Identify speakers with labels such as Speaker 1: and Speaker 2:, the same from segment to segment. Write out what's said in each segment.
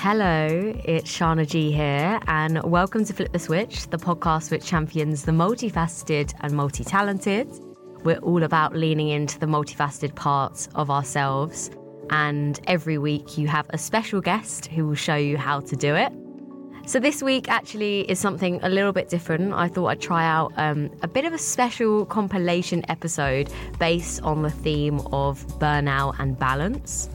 Speaker 1: Hello, it's Shana G here, and welcome to Flip the Switch, the podcast which champions the multifaceted and multi talented. We're all about leaning into the multifaceted parts of ourselves, and every week you have a special guest who will show you how to do it. So, this week actually is something a little bit different. I thought I'd try out um, a bit of a special compilation episode based on the theme of burnout and balance.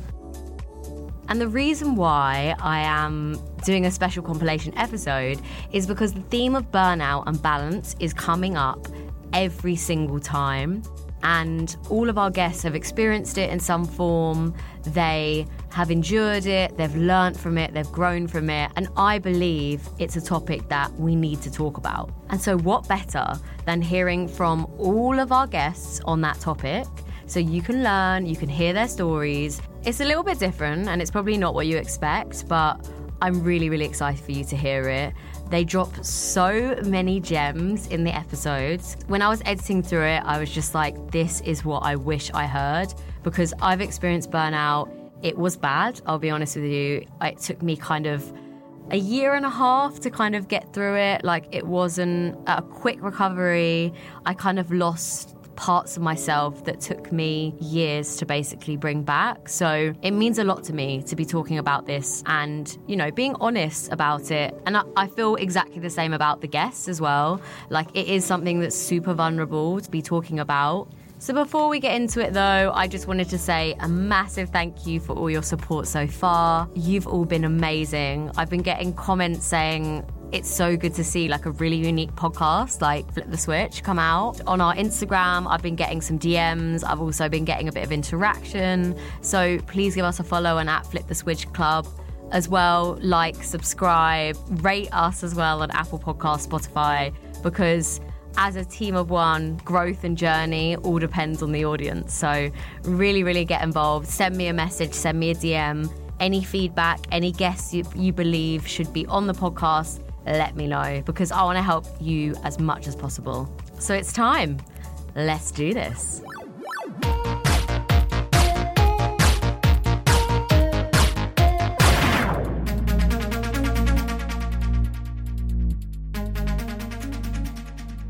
Speaker 1: And the reason why I am doing a special compilation episode is because the theme of burnout and balance is coming up every single time. And all of our guests have experienced it in some form. They have endured it, they've learned from it, they've grown from it. And I believe it's a topic that we need to talk about. And so, what better than hearing from all of our guests on that topic? So you can learn, you can hear their stories. It's a little bit different and it's probably not what you expect, but I'm really, really excited for you to hear it. They drop so many gems in the episodes. When I was editing through it, I was just like, this is what I wish I heard because I've experienced burnout. It was bad, I'll be honest with you. It took me kind of a year and a half to kind of get through it. Like, it wasn't a quick recovery. I kind of lost parts of myself that took me years to basically bring back. So it means a lot to me to be talking about this and, you know, being honest about it. And I, I feel exactly the same about the guests as well. Like it is something that's super vulnerable to be talking about. So before we get into it though, I just wanted to say a massive thank you for all your support so far. You've all been amazing. I've been getting comments saying it's so good to see like a really unique podcast like Flip the Switch come out. On our Instagram, I've been getting some DMs. I've also been getting a bit of interaction. So please give us a follow and at Flip the Switch Club as well. Like, subscribe, rate us as well on Apple Podcast, Spotify, because as a team of one, growth and journey all depends on the audience. So really, really get involved. Send me a message, send me a DM. Any feedback, any guests you, you believe should be on the podcast, let me know because I want to help you as much as possible. So it's time. Let's do this.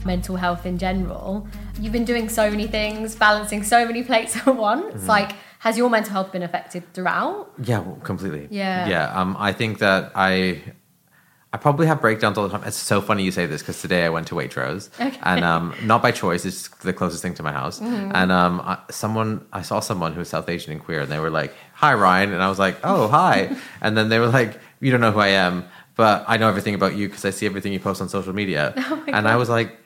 Speaker 1: Mental health in general. You've been doing so many things, balancing so many plates at once. Mm-hmm. Like, has your mental health been affected throughout?
Speaker 2: Yeah, completely.
Speaker 1: Yeah.
Speaker 2: Yeah. Um, I think that I I probably have breakdowns all the time. It's so funny you say this because today I went to Waitrose, okay. and um, not by choice. It's the closest thing to my house. Mm-hmm. And um, I, someone, I saw someone who was South Asian and queer, and they were like, "Hi, Ryan," and I was like, "Oh, hi." and then they were like, "You don't know who I am, but I know everything about you because I see everything you post on social media." Oh and I was like,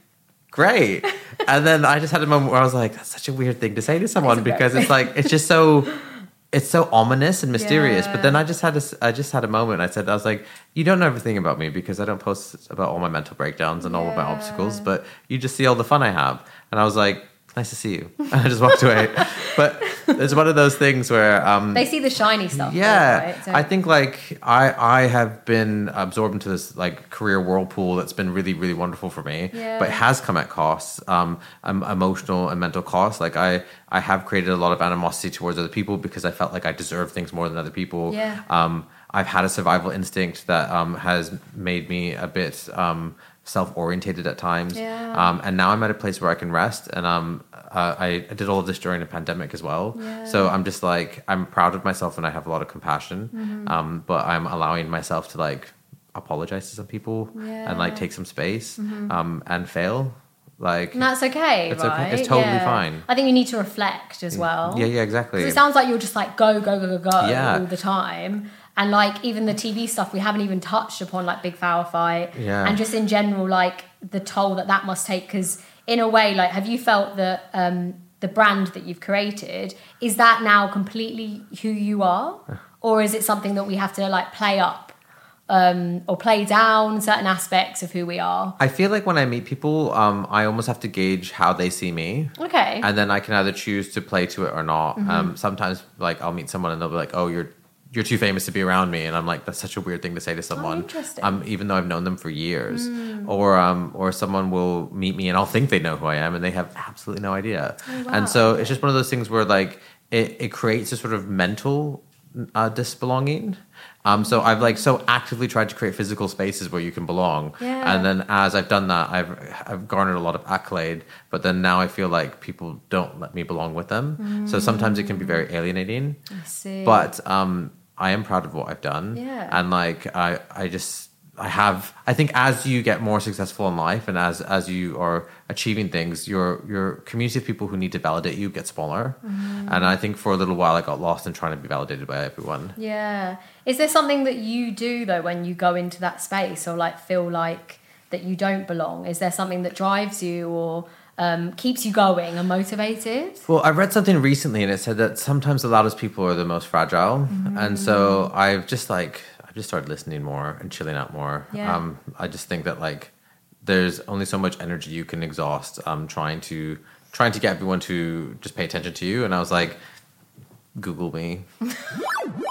Speaker 2: "Great." and then I just had a moment where I was like, "That's such a weird thing to say to someone because it's like it's just so." It's so ominous and mysterious. Yeah. But then I just had a, I just had a moment. I said, I was like, you don't know everything about me because I don't post about all my mental breakdowns and yeah. all of my obstacles, but you just see all the fun I have. And I was like, nice to see you. I just walked away. but it's one of those things where um,
Speaker 1: they see the shiny stuff.
Speaker 2: Yeah, right? so. I think like I I have been absorbed into this like career whirlpool that's been really really wonderful for me, yeah. but it has come at costs, um, emotional and mental costs. Like I I have created a lot of animosity towards other people because I felt like I deserve things more than other people.
Speaker 1: Yeah.
Speaker 2: Um, I've had a survival instinct that um, has made me a bit um, self-orientated at times.
Speaker 1: Yeah.
Speaker 2: Um, and now I'm at a place where I can rest. And um, uh, I, I, did all of this during a pandemic as well.
Speaker 1: Yeah.
Speaker 2: So I'm just like I'm proud of myself and I have a lot of compassion.
Speaker 1: Mm-hmm.
Speaker 2: Um, but I'm allowing myself to like apologize to some people
Speaker 1: yeah.
Speaker 2: and like take some space
Speaker 1: mm-hmm.
Speaker 2: um, and fail. Like
Speaker 1: and that's okay,
Speaker 2: it's
Speaker 1: right?
Speaker 2: Okay. It's totally yeah. fine.
Speaker 1: I think you need to reflect as well.
Speaker 2: Yeah, yeah, exactly.
Speaker 1: It sounds like you're just like go, go, go, go, go
Speaker 2: yeah.
Speaker 1: all the time. And like even the TV stuff, we haven't even touched upon like Big Flower Fight.
Speaker 2: Yeah.
Speaker 1: And just in general, like the toll that that must take. Because in a way, like, have you felt that um, the brand that you've created is that now completely who you are, or is it something that we have to like play up? um, or play down certain aspects of who we are.
Speaker 2: I feel like when I meet people, um, I almost have to gauge how they see me.
Speaker 1: Okay.
Speaker 2: And then I can either choose to play to it or not. Mm-hmm. Um, sometimes, like, I'll meet someone and they'll be like, "Oh, you're you're too famous to be around me," and I'm like, "That's such a weird thing to say to someone."
Speaker 1: Oh.
Speaker 2: Um, even though I've known them for years,
Speaker 1: mm.
Speaker 2: or um, or someone will meet me and I'll think they know who I am, and they have absolutely no idea.
Speaker 1: Oh, wow.
Speaker 2: And so it's just one of those things where like it, it creates a sort of mental uh, disbelonging Um, so I've like so actively tried to create physical spaces where you can belong.
Speaker 1: Yeah.
Speaker 2: And then as I've done that, I've I've garnered a lot of accolade. But then now I feel like people don't let me belong with them. So sometimes it can be very alienating.
Speaker 1: I see.
Speaker 2: But um, I am proud of what I've done.
Speaker 1: Yeah.
Speaker 2: And like I I just I have I think as you get more successful in life and as as you are achieving things, your your community of people who need to validate you get smaller.
Speaker 1: Mm-hmm.
Speaker 2: And I think for a little while I got lost in trying to be validated by everyone.
Speaker 1: Yeah. Is there something that you do though when you go into that space or like feel like that you don't belong? Is there something that drives you or um, keeps you going and motivated?
Speaker 2: Well, I read something recently and it said that sometimes the loudest people are the most fragile. And so I've just like, just started listening more and chilling out more.
Speaker 1: Yeah.
Speaker 2: Um, I just think that like there's only so much energy you can exhaust um, trying to trying to get everyone to just pay attention to you. And I was like, Google me.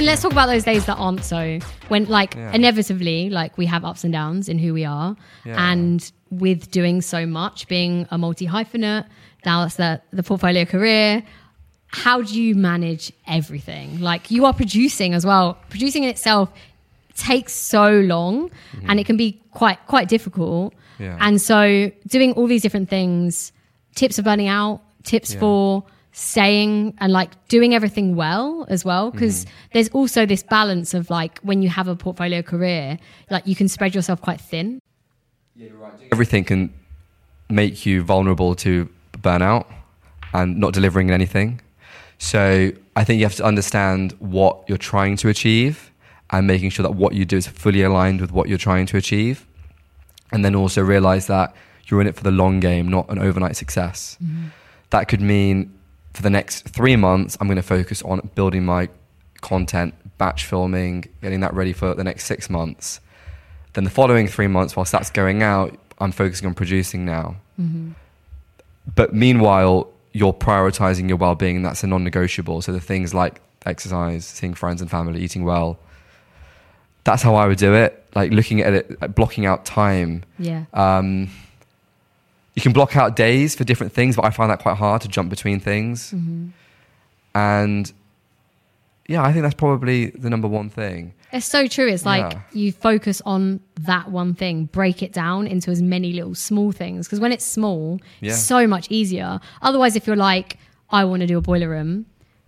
Speaker 1: then let's talk about those days that aren't so. When, like,
Speaker 3: Yeah.
Speaker 1: inevitably, like, we have ups and downs in who we are.
Speaker 3: Yeah.
Speaker 1: And with doing so much, being a multi hyphenate, now that's the, the portfolio career, how do you manage everything? Like, you are producing as well. Producing in itself takes so long mm-hmm. and it can be quite quite difficult.
Speaker 3: Yeah.
Speaker 1: And so doing all these different things, tips of burning out, tips for staying and like doing everything well as well because mm-hmm. there's also this balance of like when you have a portfolio career like you can spread yourself quite thin Yeah, you're right.
Speaker 3: Everything can make you vulnerable to burnout and not delivering anything. So I think you have to understand what you're trying to achieve and making sure that what you do is fully aligned with what you're trying to achieve. And then also realize that you're in it for the long game, not an overnight success. Mm-hmm. That could mean for the next three months, I'm going to focus on building my content, batch filming, getting that ready for the next six months. Then the following three months, whilst that's going out, I'm focusing on producing now. But meanwhile, you're prioritizing your well being, and that's a non negotiable. So the things like exercise, seeing friends and family, eating well. That's how I would do it. Like looking at it, like blocking out time.
Speaker 1: yeah
Speaker 3: Um, you can block out days for different things, but I find that quite hard to jump between things. Mm-hmm. And yeah, I think that's probably the number one thing.
Speaker 1: it's so true it's like
Speaker 3: Yeah.
Speaker 1: you focus on that one thing break it down into as many little small things because when it's small
Speaker 3: Yeah.
Speaker 1: it's so much easier otherwise if you're like i want to do a boiler room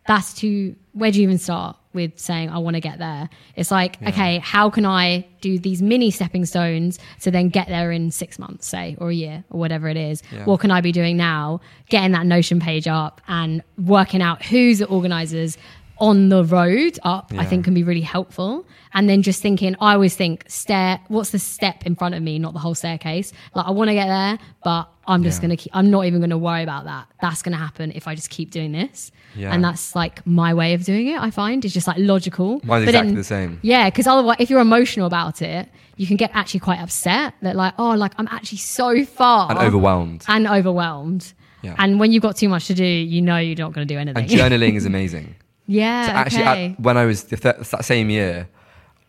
Speaker 1: that's too where do you even start with saying i want to get there. It's like okay how can i do these mini stepping stones to then get there in six months say or a year or whatever it is?
Speaker 3: Yeah.
Speaker 1: what can i be doing now? Getting that notion page up and working out who's the organizers on the road up i think can be really helpful. And then just thinking i always think stair what's the step in front of me? Not the whole staircase. Like i want to get there but i'm just
Speaker 3: Yeah.
Speaker 1: going to keep i'm not even going to worry about that that's going to happen if i just keep doing this
Speaker 3: Yeah.
Speaker 1: and that's like my way of doing it i find it's just like logical
Speaker 3: Mine's
Speaker 1: But
Speaker 3: exactly the same.
Speaker 1: yeah because otherwise if you're emotional about it you can get actually quite upset that like oh like i'm actually so far
Speaker 3: And overwhelmed.
Speaker 1: and overwhelmed
Speaker 3: Yeah.
Speaker 1: and when you've got too much to do you know you're not going to do anything
Speaker 3: And journaling is amazing.
Speaker 1: yeah
Speaker 3: So actually,
Speaker 1: okay.
Speaker 3: when I was th- that same year,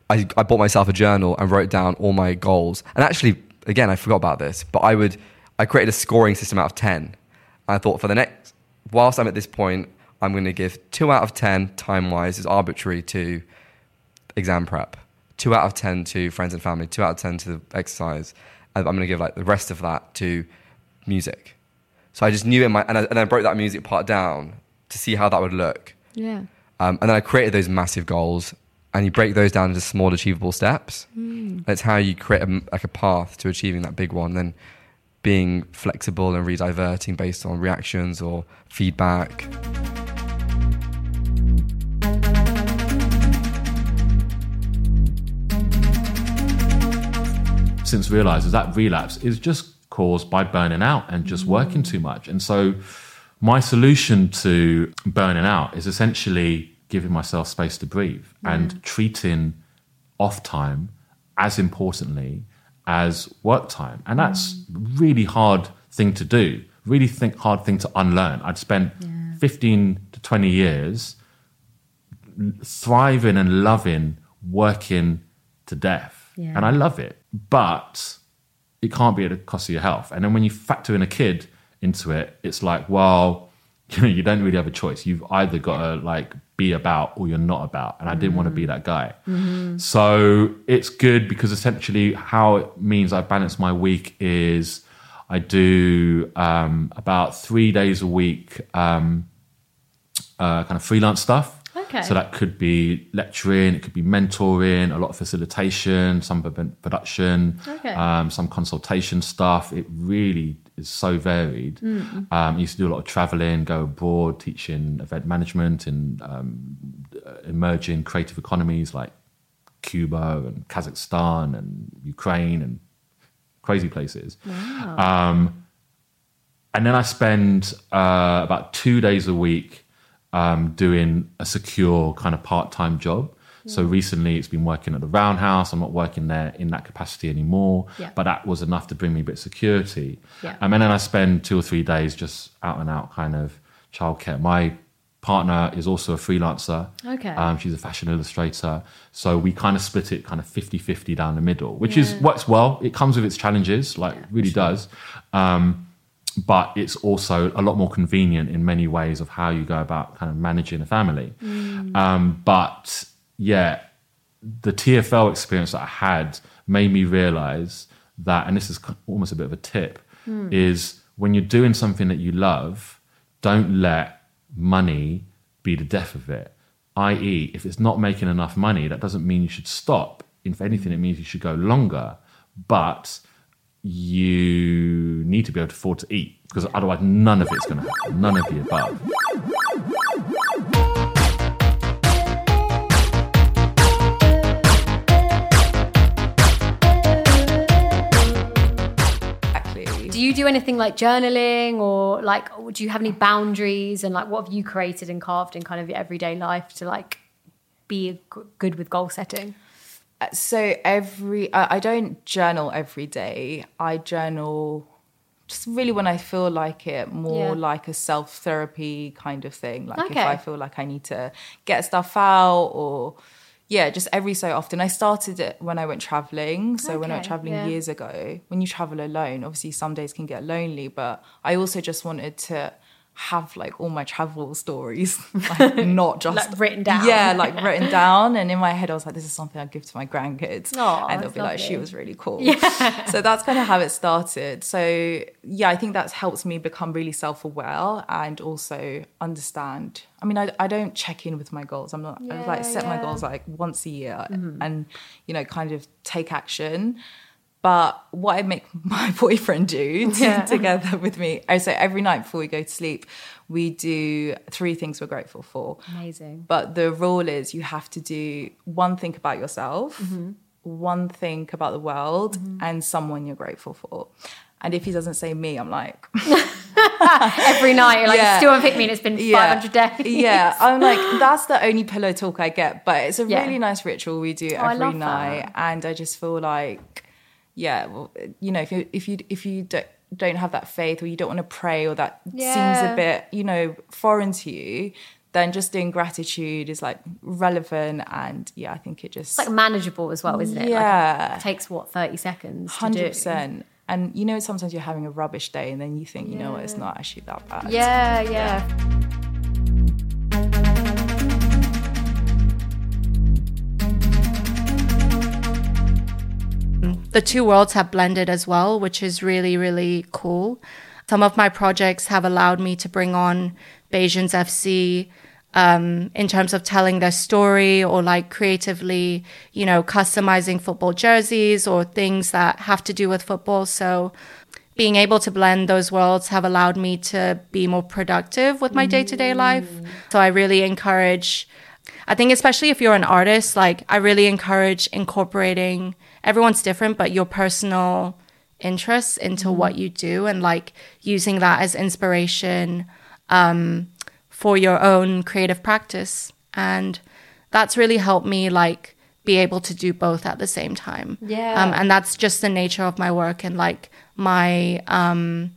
Speaker 3: I, I bought myself a journal and wrote down all my goals. And actually, again, I forgot about this, but I would I created a scoring system out of ten. I thought for the next, whilst I'm at this point, I'm going to give two out of ten time wise is arbitrary to exam prep, two out of ten to friends and family, two out of ten to exercise, I'm going to give like the rest of that to music. So I just knew in my and I, and I broke that music part down to see how that would look.
Speaker 1: yeah
Speaker 3: Um, and then I created those massive goals, and you break those down into small, achievable steps.
Speaker 1: Mm.
Speaker 3: That's how you create a, like a path to achieving that big one. Then being flexible and rediverting based on reactions or feedback.
Speaker 4: since realized is that relapse is just caused by burning out and just working too much. And so my solution to burning out is essentially giving myself space to breathe and mm. treating off time as importantly as work time. And that's really hard thing to do, really think hard thing to unlearn. I'd spent 15 to 20 years thriving and loving working to death.
Speaker 1: Yeah.
Speaker 4: And I love it. But it can't be at the cost of your health. And then when you factor in a kid into it, it's like, well, you know, you don't really have a choice. You've either got to like be about or you're not about. And I didn't want to be that guy. So it's good because essentially how it means I balance my week is I do um, about three days a week um, uh, kind of freelance stuff.
Speaker 1: Okay.
Speaker 4: So that could be lecturing, it could be mentoring, a lot of facilitation, some production,
Speaker 1: Okay.
Speaker 4: um, some consultation stuff. It really is so varied. Um, I used to do a lot of traveling, go abroad, teaching event management in um, uh, emerging creative economies like Cuba and Kazakhstan and Ukraine and crazy places. Um, and then I spend uh, about two days a week um, doing a secure kind of part-time job. So recently, it's been working at the Roundhouse. I'm not working there in that capacity anymore,
Speaker 1: Yeah.
Speaker 4: but that was enough to bring me a bit of security.
Speaker 1: Yeah.
Speaker 4: Um, and then I spend two or three days just out and out kind of childcare. My partner is also a freelancer.
Speaker 1: Okay.
Speaker 4: Um, she's a fashion illustrator. So we kind of split it kind of 50 50 down the middle, which is works well. It comes with its challenges, like really does. Um, but it's also a lot more convenient in many ways of how you go about kind of managing a family. Um, but yeah, the TFL experience that I had made me realize that, and this is almost a bit of a tip, hmm. is when you're doing something that you love, don't let money be the death of it. I.e., if it's not making enough money, that doesn't mean you should stop. If anything, it means you should go longer. But you need to be able to afford to eat because otherwise, none of it's going to happen. None of the above.
Speaker 1: You do anything like journaling or like do you have any boundaries and like what have you created and carved in kind of your everyday life to like be good with goal setting?
Speaker 5: Uh, so every I, don't journal every day. I journal just really when I feel like it, more
Speaker 1: Yeah.
Speaker 5: like a self therapy kind of thing. Like if I feel like I need to get stuff out or yeah, just every so often. I started it when I went traveling. So when I went traveling
Speaker 1: yeah.
Speaker 5: years ago, when you travel alone, obviously some days can get lonely, but I also just wanted to have like all my travel stories, like not just
Speaker 1: Like, written down.
Speaker 5: Yeah, like written down. And in my head, I was like, this is something I'd give to my grandkids.
Speaker 1: Aw,
Speaker 5: and they'll be like, she was really cool. yeah. so that's kind of how it started. So yeah, I think that's helped me become really self-aware and also understand. I mean, I, I don't check in with my goals. I'm not I like set my goals like once a year
Speaker 1: Mm-hmm.
Speaker 5: and you know, kind of take action. But what I make my boyfriend do to-
Speaker 1: Yeah.
Speaker 5: together with me, I say every night before we go to sleep, we do three things we're grateful for.
Speaker 1: Amazing.
Speaker 5: But the rule is you have to do one thing about yourself,
Speaker 1: Mm-hmm.
Speaker 5: one thing about the world, and someone you're grateful for. And if he doesn't say me, I'm like,
Speaker 1: Every night you're like
Speaker 5: Yeah.
Speaker 1: still haven't picked me and it's been 500 days.
Speaker 5: yeah, I'm like, that's the only pillow talk I get. But it's a
Speaker 1: Yeah.
Speaker 5: really nice ritual we do every
Speaker 1: love
Speaker 5: night,
Speaker 1: that.
Speaker 5: and I just feel like, yeah, well, you know, if you if you if you don't don't have that faith or you don't want to pray or that seems a bit you know foreign to you then just doing gratitude is like relevant and yeah i think it just
Speaker 1: It's like manageable as well, isn't it? Like,
Speaker 5: Yeah.
Speaker 1: it takes what, 30 seconds to
Speaker 5: Hundred
Speaker 1: do?
Speaker 5: percent. And you know, sometimes you're having a rubbish day, and then you think, you know what, it's not actually that bad.
Speaker 1: Yeah, yeah.
Speaker 6: The two worlds have blended as well, which is really, really cool. Some of my projects have allowed me to bring on Baesianz FC um, in terms of telling their story or like creatively, you know, customizing football jerseys or things that have to do with football. So being able to blend those worlds have allowed me to be more productive with my day to day life. So I really encourage I think especially if you're an artist, like I really encourage incorporating everyone's different, but your personal interests into what you do and like using that as inspiration um, for your own creative practice. And that's really helped me like be able to do both at the same time.
Speaker 1: Yeah.
Speaker 6: Um, and that's just the nature of my work and like my um,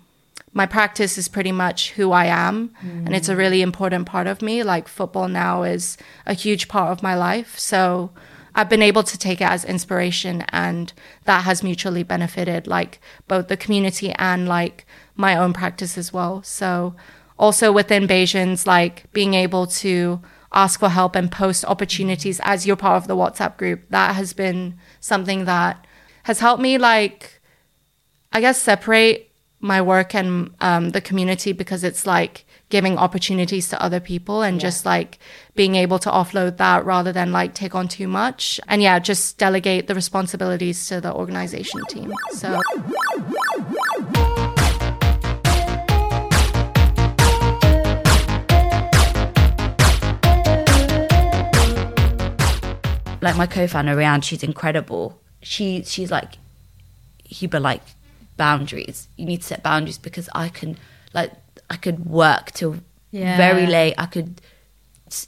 Speaker 6: my practice is pretty much who I am, and it's a mm. really important part of me. Like football now is a huge part of my life, so I've been able to take it as inspiration and that has mutually benefited like both the community and like my own practice as well. So also within Baesianz, like being able to ask for help and post opportunities as you're part of the WhatsApp group, that has been something that has helped me like I guess separate my work and um, the community because it's like giving opportunities to other people and yeah. just like being able to offload that rather than like take on too much and yeah just delegate the responsibilities to the organization team so
Speaker 7: like my co-founder Rianne, she's incredible. She she's like Huber like boundaries. You need to set boundaries because I can like I could work till yeah. very late. I could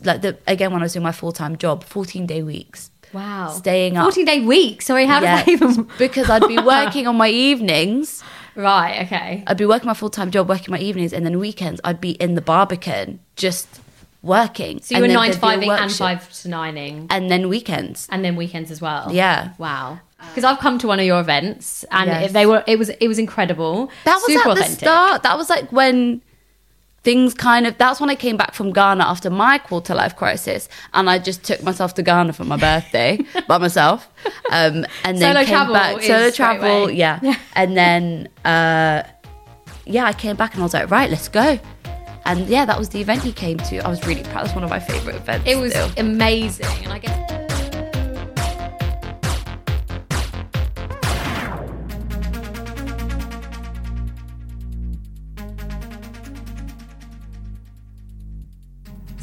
Speaker 7: like the again when I was doing my full time job, fourteen day weeks.
Speaker 1: Wow,
Speaker 7: staying up
Speaker 1: fourteen day weeks. Sorry, how yeah, does that even?
Speaker 7: because I'd be working on my evenings.
Speaker 1: Right. Okay.
Speaker 7: I'd be working my full time job, working my evenings, and then weekends I'd be in the Barbican just working.
Speaker 1: So you were nine to five and five to nining,
Speaker 7: and then weekends,
Speaker 1: and then weekends as well.
Speaker 7: Yeah.
Speaker 1: Wow because I've come to one of your events and yes. they were it was it was incredible.
Speaker 7: That was Super at the start. That was like when things kind of that's when I came back from Ghana after my quarter life crisis and I just took myself to Ghana for my birthday by myself. Um, and then
Speaker 1: solo
Speaker 7: came back
Speaker 1: solo
Speaker 7: travel, yeah. yeah. And then uh, yeah, I came back and I was like, right, let's go. And yeah, that was the event you came to. I was really proud. It was one of my favorite events.
Speaker 1: It was still. amazing. And I guess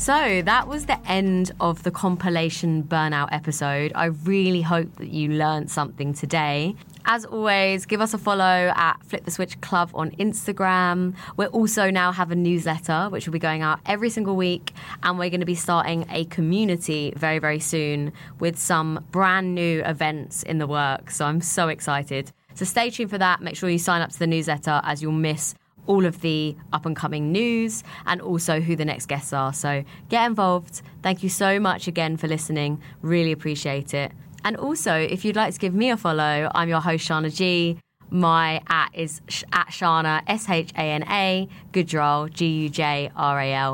Speaker 1: So that was the end of the compilation burnout episode. I really hope that you learned something today. As always, give us a follow at Flip the Switch Club on Instagram. We also now have a newsletter which will be going out every single week, and we're going to be starting a community very, very soon with some brand new events in the works. So I'm so excited. So stay tuned for that. Make sure you sign up to the newsletter as you'll miss all of the up and coming news and also who the next guests are. So get involved. Thank you so much again for listening. Really appreciate it. And also, if you'd like to give me a follow, I'm your host, Shana G. My at is at Shana, S H A N A, Gujral, G U J R A L